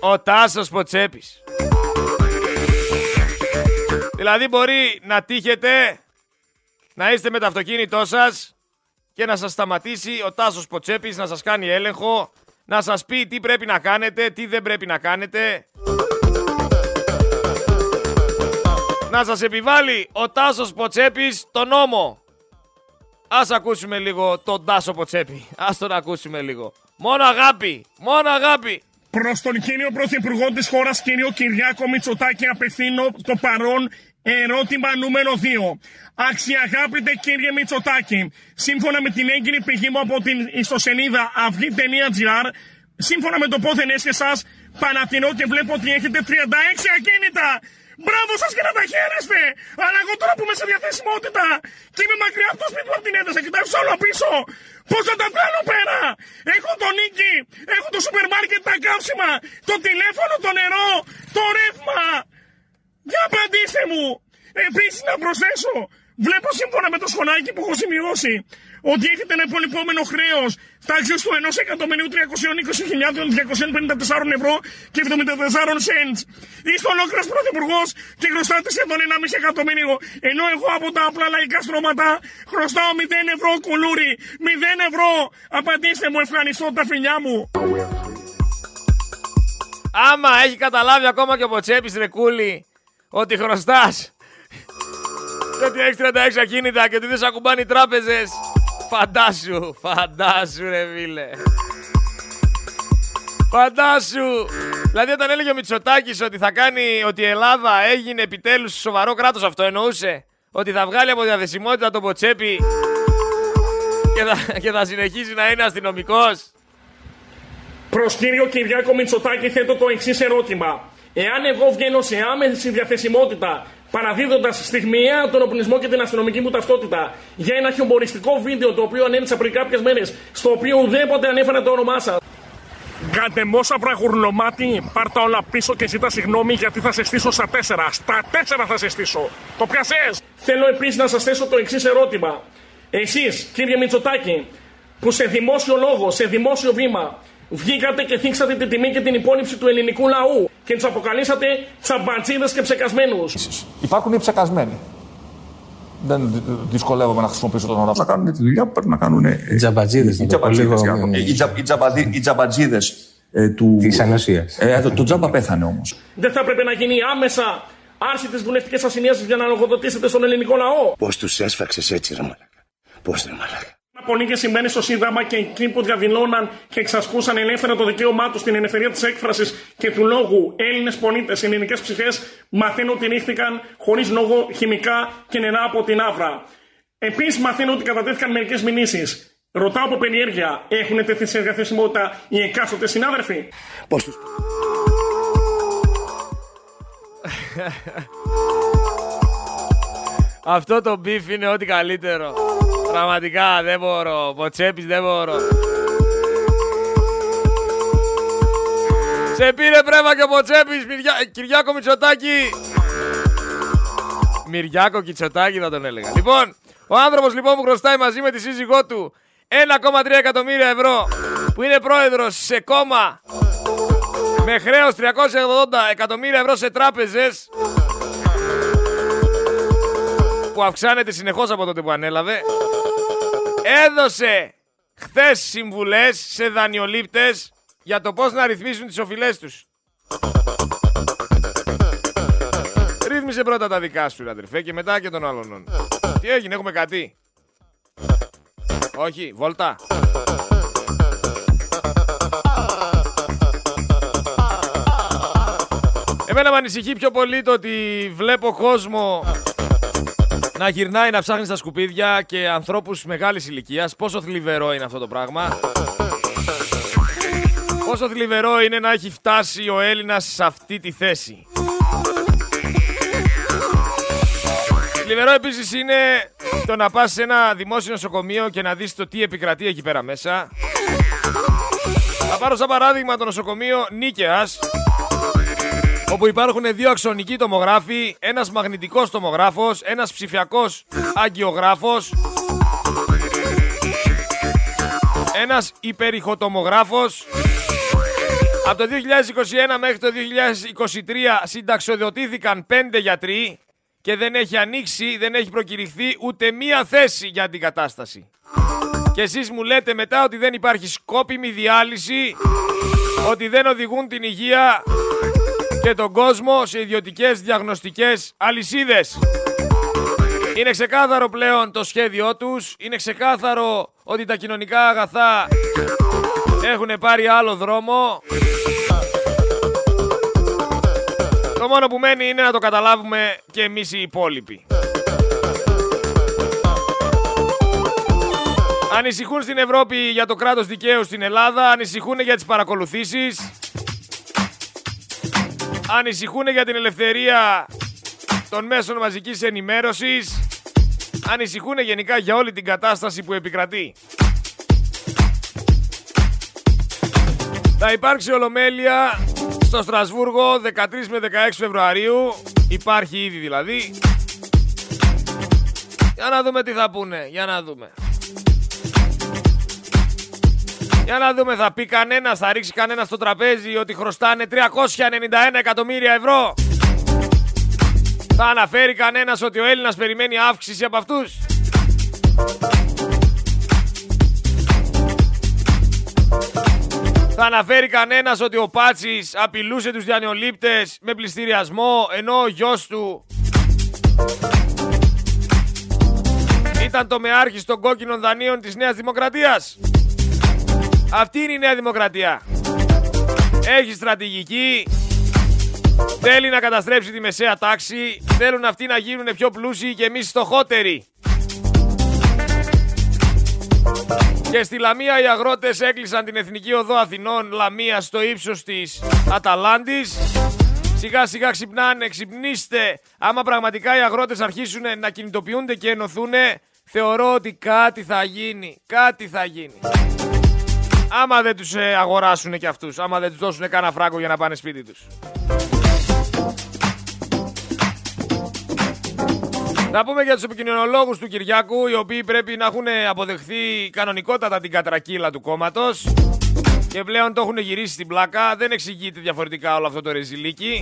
Ο Τάσος Ποτσέπης. Δηλαδή μπορεί να τύχετε να είστε με το αυτοκίνητό σας και να σας σταματήσει ο Τάσος Ποτσέπης να σας κάνει έλεγχο, να σας πει τι πρέπει να κάνετε, τι δεν πρέπει να κάνετε. Να σας επιβάλλει ο Τάσος Ποτσέπης το νόμο. Ας ακούσουμε λίγο τον Τάσο Ποτσέπη. Ας τον ακούσουμε λίγο. Μόνο αγάπη, μόνο αγάπη. Προς τον κύριο Πρωθυπουργό της χώρας, κύριο Κυριάκο Μητσοτάκη, απευθύνω το παρόν ερώτημα νούμερο 2. Αξιαγάπητε κύριε Μητσοτάκη, σύμφωνα με την έγκυρη πηγή μου από την ιστοσελίδα αυγή.gr, σύμφωνα με το πόθεν έσχε σα, παρατηρώ και βλέπω ότι έχετε 36 ακίνητα. Μπράβο σας και να τα χαίρεστε! Αλλά εγώ τώρα που είμαι σε διαθεσιμότητα και είμαι μακριά από το σπίτι μου από την ένταση, κοιτάξω όλο πίσω. Πώς θα τα βγάλω πέρα! Έχω το νίκη, έχω το σούπερ μάρκετ, τα καύσιμα, το τηλέφωνο, το νερό, το ρεύμα. Για απαντήστε μου! Επίσης να προσθέσω, βλέπω σύμφωνα με το σχολάκι που έχω σημειώσει ότι έχετε ένα υπολοιπόμενο χρέος τάξη του 1.320.254 ευρώ και 74 cents. Είστε ολόκληρος πρωθυπουργός και χρωστάτε σχεδόν 1,5 εκατομμύριο. Ενώ εγώ από τα απλά λαϊκά στρώματα χρωστάω 0 ευρώ κουλούρι. 0 ευρώ. Απαντήστε μου, ευχαριστώ τα φιλιά μου. Άμα έχει καταλάβει ακόμα και ο Ποτσέπης ρεκούλη ότι χρωστάς. Και ότι έχεις 36 ακίνητα και ότι δεν σε ακουμπάνε οι τράπεζες. Φαντάσου, φαντάσου ρε φίλε. Φαντάσου. Δηλαδή όταν έλεγε ο Μητσοτάκης ότι θα κάνει Ότι η Ελλάδα έγινε επιτέλους σοβαρό κράτος Αυτό εννοούσε; Ότι θα βγάλει από διαθεσιμότητα τον Ποτσέπη και θα, και θα συνεχίσει να είναι αστυνομικός; Προς κύριο Κυριάκο Μητσοτάκη θέτω το εξής ερώτημα. Εάν εγώ βγαίνω σε άμεση διαθεσιμότητα παραδίδοντας στιγμιαία τον οπλισμό και την αστυνομική μου ταυτότητα για ένα χιουμοριστικό βίντεο το οποίο ανέλησα πριν κάποιες μέρες, στο οποίο ουδέποτε ανέφερα το όνομά σας. Γκαντεμόσα βραγουρλωμάτι, πάρ τα όλα πίσω και ζητά συγγνώμη γιατί θα σε στήσω στα τέσσερα. Στα τέσσερα θα σε στήσω. Το πιασές! Θέλω επίσης να σας θέσω το εξής ερώτημα. Εσείς, κύριε Μητσοτάκη, που σε δημόσιο λόγο, σε δημόσιο βήμα, βγήκατε και θίξατε την τιμή και την υπόλοιψη του ελληνικού λαού και τους αποκαλύψατε τσαμπατζίδε και ψεκασμένους. Υπάρχουν οι ψεκασμένοι. Δεν δυσκολεύομαι να χρησιμοποιήσω τον όρο αυτό. Να κάνουν τη δουλειά που πρέπει να κάνουν. Οι τζαμπατζίδες. Οι τζαμπατζίδες. Οι τζαμπατζίδες του. Της Ανοσίας. Ε, το, το τζάμπα πέθανε όμως. Δεν θα έπρεπε να γίνει άμεσα άρση της βουλευτικής ασυνίαση για να λογοδοτήσετε στον ελληνικό λαό. Πώς τους έσφαξες έτσι, ρε Μαλάκα. Πώς ρε Μαλάκα. Πολύ και σημαίνει στο Σύνταγμα και εκεί που διαδηλώναν και εξασκούσαν ελεύθερα το δικαίωμά τους στην ελευθερία της έκφρασης και του λόγου Έλληνες πολίτες, ελληνικές ψυχές, μαθαίνω ότι ρίχθηκαν χωρίς λόγο χημικά και νερά από την άβρα. Επίσης, μαθαίνω ότι κατατέθηκαν μερικές μηνύσεις. Ρωτάω από περιέργεια, έχουν τεθεί σε διαθεσιμότητα οι εκάστοτε συνάδελφοι; Πώς του. Αυτό το μπιφ είναι ό,τι καλύτερο. Πραγματικά δεν μπορώ. Ποτσέπης δεν μπορώ. Σε πήρε πρέμα και ο Ποτσέπης, Μυριά... Κυριάκο Μητσοτάκη. Μυριάκο Κιτσοτάκη θα τον έλεγα. Λοιπόν, ο άνθρωπος λοιπόν που χρωστάει μαζί με τη σύζυγό του 1,3 εκατομμύρια ευρώ που είναι πρόεδρος σε κόμμα με χρέος 380 εκατομμύρια ευρώ σε τράπεζες που αυξάνεται συνεχώς από τότε που ανέλαβε έδωσε χθες συμβουλές σε δανειολήπτες για το πώς να ρυθμίσουν τις οφειλές τους. Ρύθμισε πρώτα τα δικά σου, αδερφέ, και μετά και των άλλων. Τι έγινε, έχουμε κάτι; Όχι, βόλτα. Εμένα με ανησυχεί πιο πολύ το ότι βλέπω κόσμο να γυρνάει να ψάχνει στα σκουπίδια και ανθρώπους μεγάλης ηλικίας. Πόσο θλιβερό είναι αυτό το πράγμα. Πόσο θλιβερό είναι να έχει φτάσει ο Έλληνας σε αυτή τη θέση. Θλιβερό επίσης είναι το να πας σε ένα δημόσιο νοσοκομείο και να δεις το τι επικρατεί εκεί πέρα μέσα. Θα πάρω σαν παράδειγμα το νοσοκομείο Νίκαιας, όπου υπάρχουν δύο αξονικοί τομογράφοι, ένας μαγνητικός τομογράφος, ένας ψηφιακός αγκιογράφος, ένας υπερηχοτομογράφος. Από το 2021 μέχρι το 2023 συνταξιοδοτήθηκαν πέντε γιατροί και δεν έχει ανοίξει, δεν έχει προκηρυχθεί ούτε μία θέση για την κατάσταση. Και εσείς μου λέτε μετά ότι δεν υπάρχει σκόπιμη διάλυση, ότι δεν οδηγούν την υγεία και τον κόσμο σε ιδιωτικές διαγνωστικές αλυσίδες. Είναι ξεκάθαρο πλέον το σχέδιό τους, είναι ξεκάθαρο ότι τα κοινωνικά αγαθά έχουν πάρει άλλο δρόμο. Το μόνο που μένει είναι να το καταλάβουμε και εμείς οι υπόλοιποι. Ανησυχούν στην Ευρώπη για το κράτος δικαίου στην Ελλάδα, ανησυχούν για τις παρακολουθήσεις, ανησυχούν για την ελευθερία των μέσων μαζικής ενημέρωσης, ανησυχούν γενικά για όλη την κατάσταση που επικρατεί. Θα υπάρξει ολομέλεια στο Στρασβούργο 13 με 16 Φεβρουαρίου. Υπάρχει ήδη δηλαδή. Για να δούμε τι θα πούνε. Για να δούμε. Για να δούμε, θα πει κανένας, θα ρίξει κανένας στο τραπέζι ότι χρωστάνε 391 εκατομμύρια ευρώ. Θα αναφέρει κανένας ότι ο Έλληνας περιμένει αύξηση από αυτούς. Θα αναφέρει κανένας ότι ο Πάτσης απειλούσε τους διανεολήπτες με πληστηριασμό ενώ ο γιος του ήταν το μεάρχης των κόκκινων δανείων της Νέας Δημοκρατίας. Αυτή είναι η Νέα Δημοκρατία. Έχει στρατηγική, θέλει να καταστρέψει τη μεσαία τάξη, θέλουν αυτοί να γίνουν πιο πλούσιοι και εμείς στοχότεροι. Και στη Λαμία οι αγρότες έκλεισαν την Εθνική Οδό Αθηνών Λαμία στο ύψος της Αταλάντης. Σιγά σιγά ξυπνάνε, ξυπνήστε. Άμα πραγματικά οι αγρότες αρχίσουν να κινητοποιούνται και ενωθούν, θεωρώ ότι κάτι θα γίνει. Κάτι θα γίνει. Άμα δεν τους ε, αγοράσουν και αυτούς, άμα δεν τους δώσουν κανένα φράγκο για να πάνε σπίτι τους. Να πούμε για τους επικοινωνιολόγους του Κυριάκου, οι οποίοι πρέπει να έχουν αποδεχθεί κανονικότατα την κατρακύλα του κόμματος και πλέον το έχουν γυρίσει στην πλάκα. Δεν εξηγείται διαφορετικά όλο αυτό το ρεζιλίκι.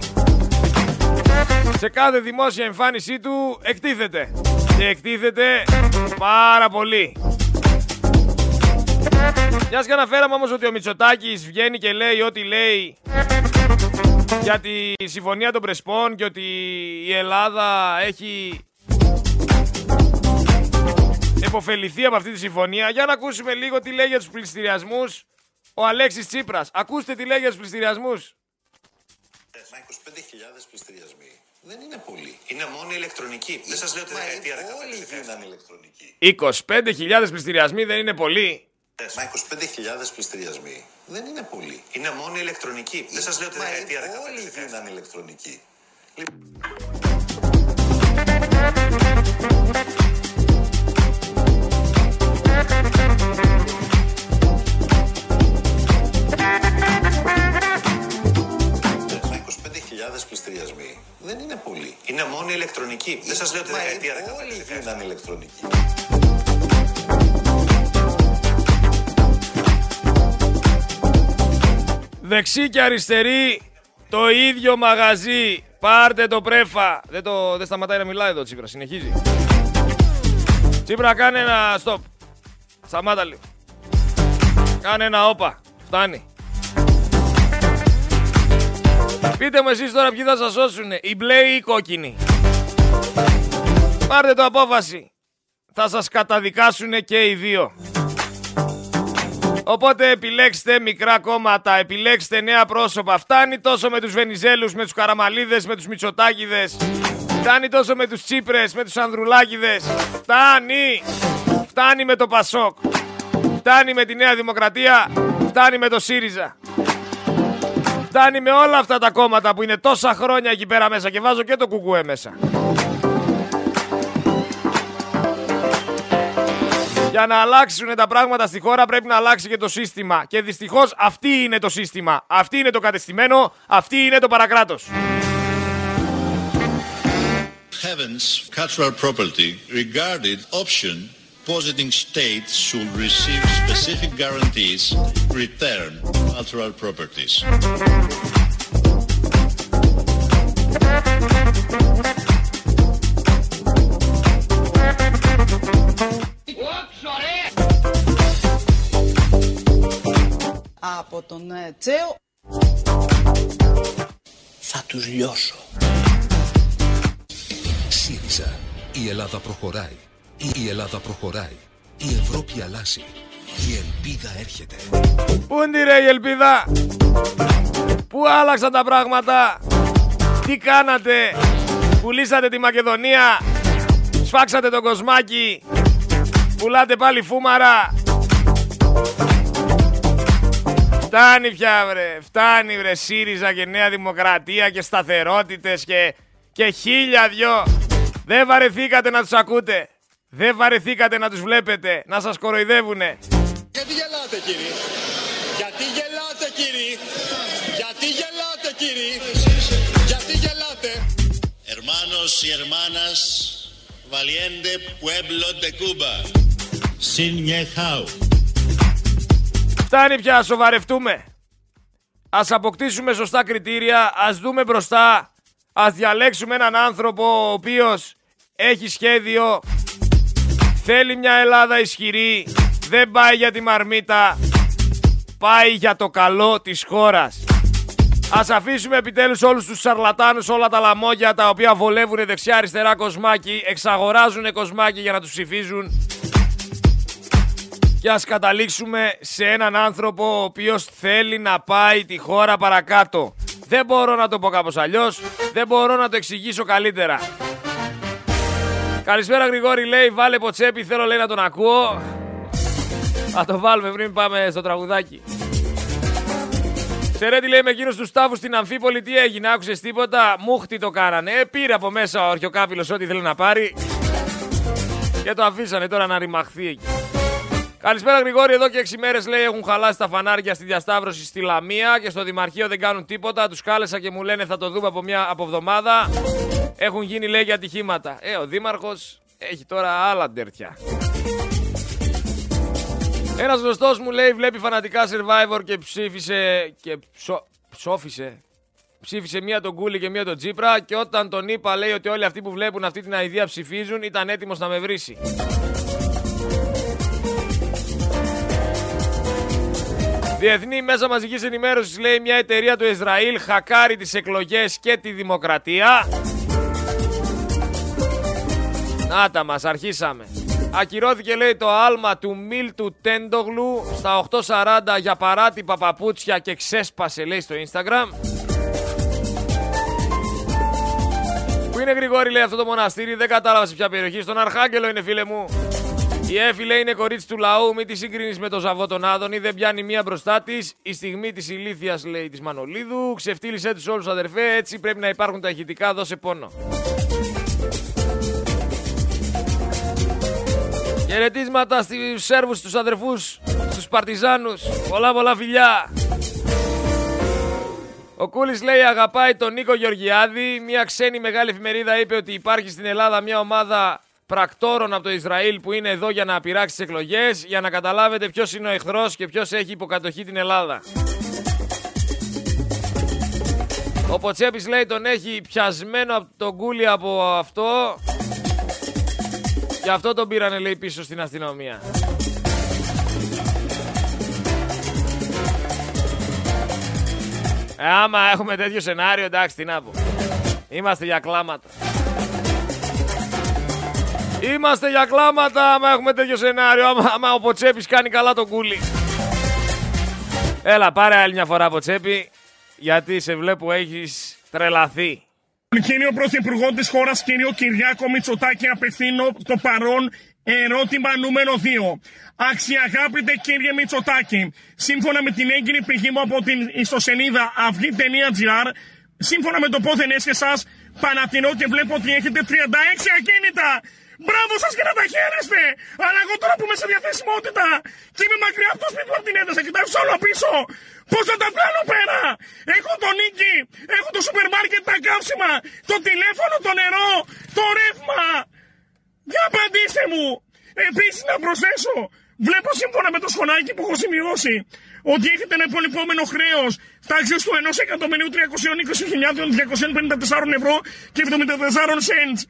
Σε κάθε δημόσια εμφάνισή του εκτίθεται. Και εκτίθεται πάρα πολύ. Μιας και αναφέραμε όμως ότι ο Μητσοτάκης βγαίνει και λέει ό,τι λέει για τη συμφωνία των Πρεσπών και ότι η Ελλάδα έχει εποφεληθεί από αυτή τη συμφωνία. Για να ακούσουμε λίγο τι λέει για τους πληστηριασμούς ο Αλέξης Τσίπρας. Ακούστε τι λέει για τους πληστηριασμούς. Μα 25.000 πληστηριασμοί δεν είναι πολύ. Είναι μόνο ηλεκτρονική. Δεν σας λέω τη δεκαετία 15. Όλοι γίνανε ηλεκτρονικοί. 25.000 πληστηριασμοί δεν είναι πολύ. Μα 25.000 πληστηριασμοί δεν είναι πολύ. Είναι μόνο ηλεκτρονική. Δεν σας λέω τη δεκαετία 15. Όλοι γίνανε ηλεκτρονικοί. Μα 25.000 πληστηριασμοί δεν είναι πολύ. Είναι μόνο ηλεκτρονική. Δεν σας λέω τη δεκαετία 15. Όλοι γίνανε ηλεκτρονικοί. Δεξί και αριστερή το ίδιο μαγαζί. Πάρτε το πρέφα. Δεν, το, δεν σταματάει να μιλάει εδώ Τσίπρας. Συνεχίζει. Τσίπρα κάνε ένα stop. Σταμάτα λίγο. Κάνε ένα όπα. Φτάνει. Πείτε μου εσείς τώρα ποιοι θα σας σώσουνε. Οι μπλε ή οι κόκκινοι. Πάρτε το απόφαση. Θα σας καταδικάσουνε και οι δύο. Οπότε επιλέξτε μικρά κόμματα, επιλέξτε νέα πρόσωπα. Φτάνει τόσο με τους Βενιζέλους, με τους Καραμαλίδες, με τους Μητσοτάκηδες. Φτάνει τόσο με τους Τσίπρες, με τους Ανδρουλάκηδες. Φτάνει! Φτάνει με το Πασόκ. Φτάνει με τη Νέα Δημοκρατία. Φτάνει με το ΣΥΡΙΖΑ. Φτάνει με όλα αυτά τα κόμματα που είναι τόσα χρόνια εκεί πέρα μέσα και βάζω και το κουκουέ μέσα. Για να αλλάξουν τα πράγματα στη χώρα πρέπει να αλλάξει και το σύστημα. Και δυστυχώς αυτή είναι το σύστημα. Αυτή είναι το κατεστημένο. Αυτή είναι το παρακράτος. Heavens cultural property regarded option positing states should receive specific guarantees return cultural properties. Από τον ε, Τσέο Θα τους λιώσω. ΣΥΡΙΖΑ. Η Ελλάδα προχωράει. Η Ελλάδα προχωράει. Η Ευρώπη αλλάζει. Η ελπίδα έρχεται. Πού είναι ρε η ελπίδα; Πού άλλαξαν τα πράγματα; Τι κάνατε; Πουλήσατε τη Μακεδονία; Σφάξατε τον κοσμάκι; Πουλάτε πάλι φούμαρα; Φτάνει πια βρε, φτάνει βρε ΣΥΡΙΖΑ και Νέα Δημοκρατία και σταθερότητες και, και χίλια δυο. Δεν βαρεθήκατε να τους ακούτε. Δεν βαρεθήκατε να τους βλέπετε, να σας κοροϊδεύουνε. Γιατί γελάτε κύριε; Γιατί γελάτε κύριε; Γιατί γελάτε κύριε; Γιατί γελάτε; Hermanos y hermanas, valiente pueblo de Cuba. Sin Yehau. Φτάνει πια, σοβαρευτούμε. Ας αποκτήσουμε σωστά κριτήρια, ας δούμε μπροστά, ας διαλέξουμε έναν άνθρωπο ο οποίος έχει σχέδιο, θέλει μια Ελλάδα ισχυρή, δεν πάει για τη μαρμίτα, πάει για το καλό της χώρας. Ας αφήσουμε επιτέλους όλους τους σαρλατάνους, όλα τα λαμόγια τα οποία βολεύουν δεξιά-αριστερά κοσμάκι, εξαγοράζουν κοσμάκι για να τους ψηφίζουν και ας καταλήξουμε σε έναν άνθρωπο ο οποίος θέλει να πάει τη χώρα παρακάτω. Δεν μπορώ να το πω κάπως αλλιώς, δεν μπορώ να το εξηγήσω καλύτερα. Καλησπέρα Γρηγόρη λέει, βάλε ποτσέπι, θέλω λέει να τον ακούω. Θα το βάλουμε πριν πάμε στο τραγουδάκι. Σερέτη λέει με εκείνους τους τάφους στην Αμφίπολη τι έγινε, άκουσες τίποτα, μούχτι το κάνανε. Ε, πήρε από μέσα ο αρχιοκάπηλος ό,τι θέλει να πάρει και το αφήσανε τώρα να ρημαχθεί εκεί. Καλησπέρα Γρηγόρη, εδώ και 6 μέρες λέει έχουν χαλάσει τα φανάρια στη διασταύρωση στη Λαμία και στο Δημαρχείο δεν κάνουν τίποτα. Τους κάλεσα και μου λένε θα το δούμε από μια από εβδομάδα. Έχουν γίνει λέει για ατυχήματα. Ε, ο Δήμαρχος έχει τώρα άλλα ντερτιά. Ένας γνωστός μου λέει βλέπει φανατικά survivor και ψήφισε. και ψο... ψόφισε. Ψήφισε μία τον Κούλι και μία τον Τζίπρα και όταν τον είπα λέει ότι όλοι αυτοί που βλέπουν αυτή την αηδία ψηφίζουν ήταν έτοιμος να με βρήσει. Διεθνή μέσα μαζικής ενημέρωσης λέει μια εταιρεία του Ισραήλ χακάρει τις εκλογές και τη δημοκρατία. Νάτα μας, αρχίσαμε. Ακυρώθηκε λέει το άλμα του Μίλτου Τέντογλου στα 8.40 για παράτυπα παπούτσια και ξέσπασε λέει στο Instagram. Πού είναι Γρηγόρη λέει αυτό το μοναστήρι, δεν κατάλαβα σε ποια περιοχή. Στον Αρχάγγελο είναι φίλε μου. Η Έφη λέει είναι κορίτσι του λαού, μην τη συγκρίνεις με το ζαβό τον Άδωνη, δεν πιάνει μία μπροστά της. Η στιγμή της ηλίθεια λέει της Μανολίδου. Ξεφτύλισε τους όλους αδερφέ, έτσι πρέπει να υπάρχουν τα ηχητικά, δώσε πόνο. Χαιρετίσματα στους Σέρβους, στους αδερφούς, στους Παρτιζάνους. Πολλά πολλά φιλιά. Ο Κούλης λέει αγαπάει τον Νίκο Γεωργιάδη. Μια ξένη μεγάλη εφημερίδα είπε ότι υπάρχει στην Ελλάδα μια ομάδα πρακτόρων από το Ισραήλ που είναι εδώ για να πειράξει τις εκλογές, για να καταλάβετε ποιος είναι ο εχθρός και ποιος έχει υποκατοχή την Ελλάδα. Ο Ποτσέπης λέει τον έχει πιασμένο από τον κούλι από αυτό Γι' αυτό τον πήρανε λέει πίσω στην αστυνομία. Ε, άμα έχουμε τέτοιο σενάριο εντάξει τι να πω. Είμαστε για κλάματα. Είμαστε για κλάματα άμα έχουμε τέτοιο σενάριο. Άμα, άμα ο Ποτσέπης κάνει καλά τον κούλι. Έλα, πάρε άλλη μια φορά από τσέπη, γιατί σε βλέπω έχεις τρελαθεί. Κύριο Πρωθυπουργός της χώρας, κύριο Κυριάκο Μητσοτάκη, απευθύνω το παρόν ερώτημα νούμερο 2. Αξιαγάπητε κύριε Μητσοτάκη, σύμφωνα με την έγκυρη πηγή μου από την ιστοσελίδα αυγή.gr, σύμφωνα με το πόθεν έσχε σας, Πανατηρώ και βλέπω ότι έχετε 36 ακίνητα. Μπράβο σας και να τα χαίρεστε! Αλλά εγώ τώρα που είμαι σε διαθεσιμότητα και είμαι μακριά από το σπίτι μου από την ένταση, κοιτάξω όλο πίσω. Πώς θα τα βγάλω πέρα! Έχω το νίκη, έχω το σούπερ μάρκετ, τα καύσιμα, το τηλέφωνο, το νερό, το ρεύμα. Για απαντήστε μου! Επίσης να προσθέσω, βλέπω σύμφωνα με το σχολάκι που έχω σημειώσει ότι έχετε ένα υπολοιπόμενο χρέος τάξη του 1.220.254 ευρώ και 74 cents.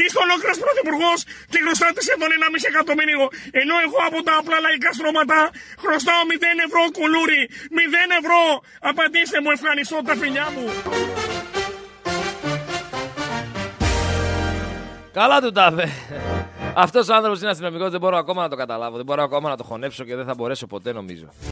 Είστε ολόκληρος πρωθυπουργός και χρωστάτε σχεδόν 1,5 εκατομμύριο. Ενώ εγώ από τα απλά λαϊκά στρώματα χρωστάω 0 ευρώ κουλούρι. 0 ευρώ. Απαντήστε μου, ευχαριστώ τα φιλιά μου. Καλά του τα Αυτός ο άνθρωπος είναι αστυνομικός, δεν μπορώ ακόμα να το καταλάβω. Δεν μπορώ ακόμα να το χωνέψω και δεν θα μπορέσω ποτέ νομίζω.